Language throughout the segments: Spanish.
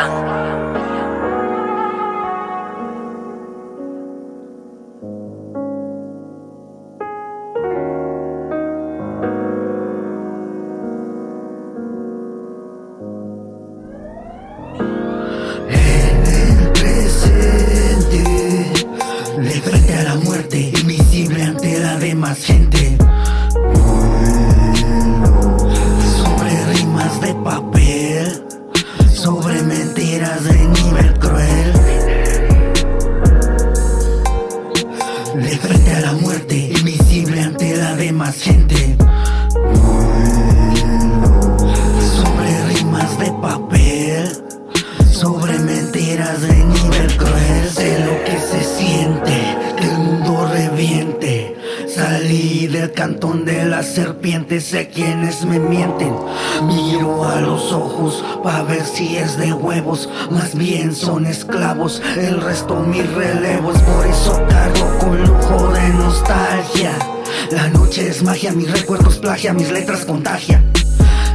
De Sobre rimas de papel, sobre mentiras de nivel cruel. Sé lo que se siente, que el mundo reviente. Salí del cantón de la serpiente, sé quienes me mienten. Miro a los ojos pa' ver si es de huevos, más bien son esclavos. El resto mis relevos, por eso cargo con lujo de nostalgia. La noche es magia, mis recuerdos plagia, mis letras contagia.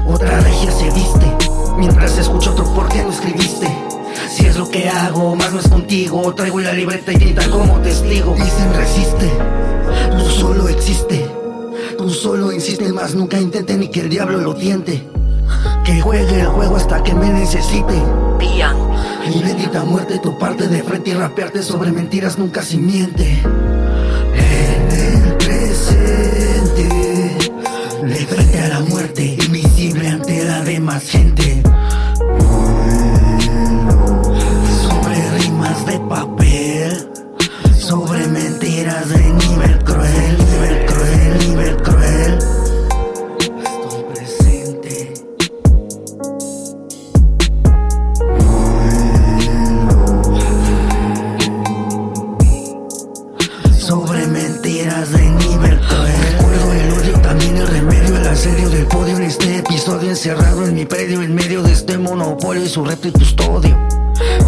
Otra regia se viste, mientras escucho otro por qué no escribiste. Si es lo que hago, más no es contigo. Traigo la libreta y tinta como testigo. Dicen resiste, tú solo existe. Tú solo insiste, más nunca intente ni que el diablo lo tiente. Que juegue el juego hasta que me necesite. Y bendita muerte, tu parte de frente y rapearte sobre mentiras nunca se miente. Sobre mentiras de nivel. Recuerdo el odio, también el remedio, el asedio del podio en este episodio encerrado en mi predio, en medio de este monopolio y su reto y custodio.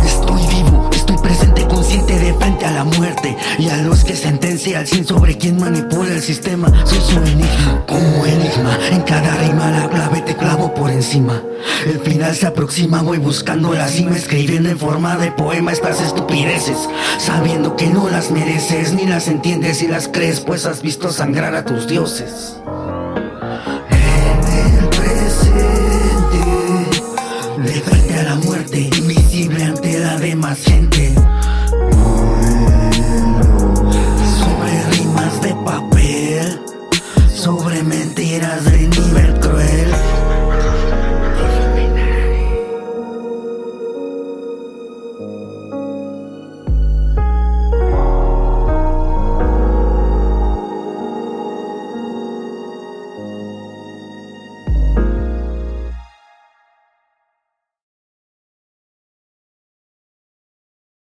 Estoy vivo, estoy presente, consciente de frente a la muerte y a los que sentencia al 100 sobre quien manipula el sistema. Soy su enigma, como enigma, en cada rima la clave te clavo por encima. Se aproxima, voy buscando la cima, escribiendo en forma de poema estas estupideces, sabiendo que no las mereces ni las entiendes y las crees, pues has visto sangrar a tus dioses. En el presente, de frente a la muerte, invisible ante la demás gente. Sobre rimas de papel, sobre mentiras de.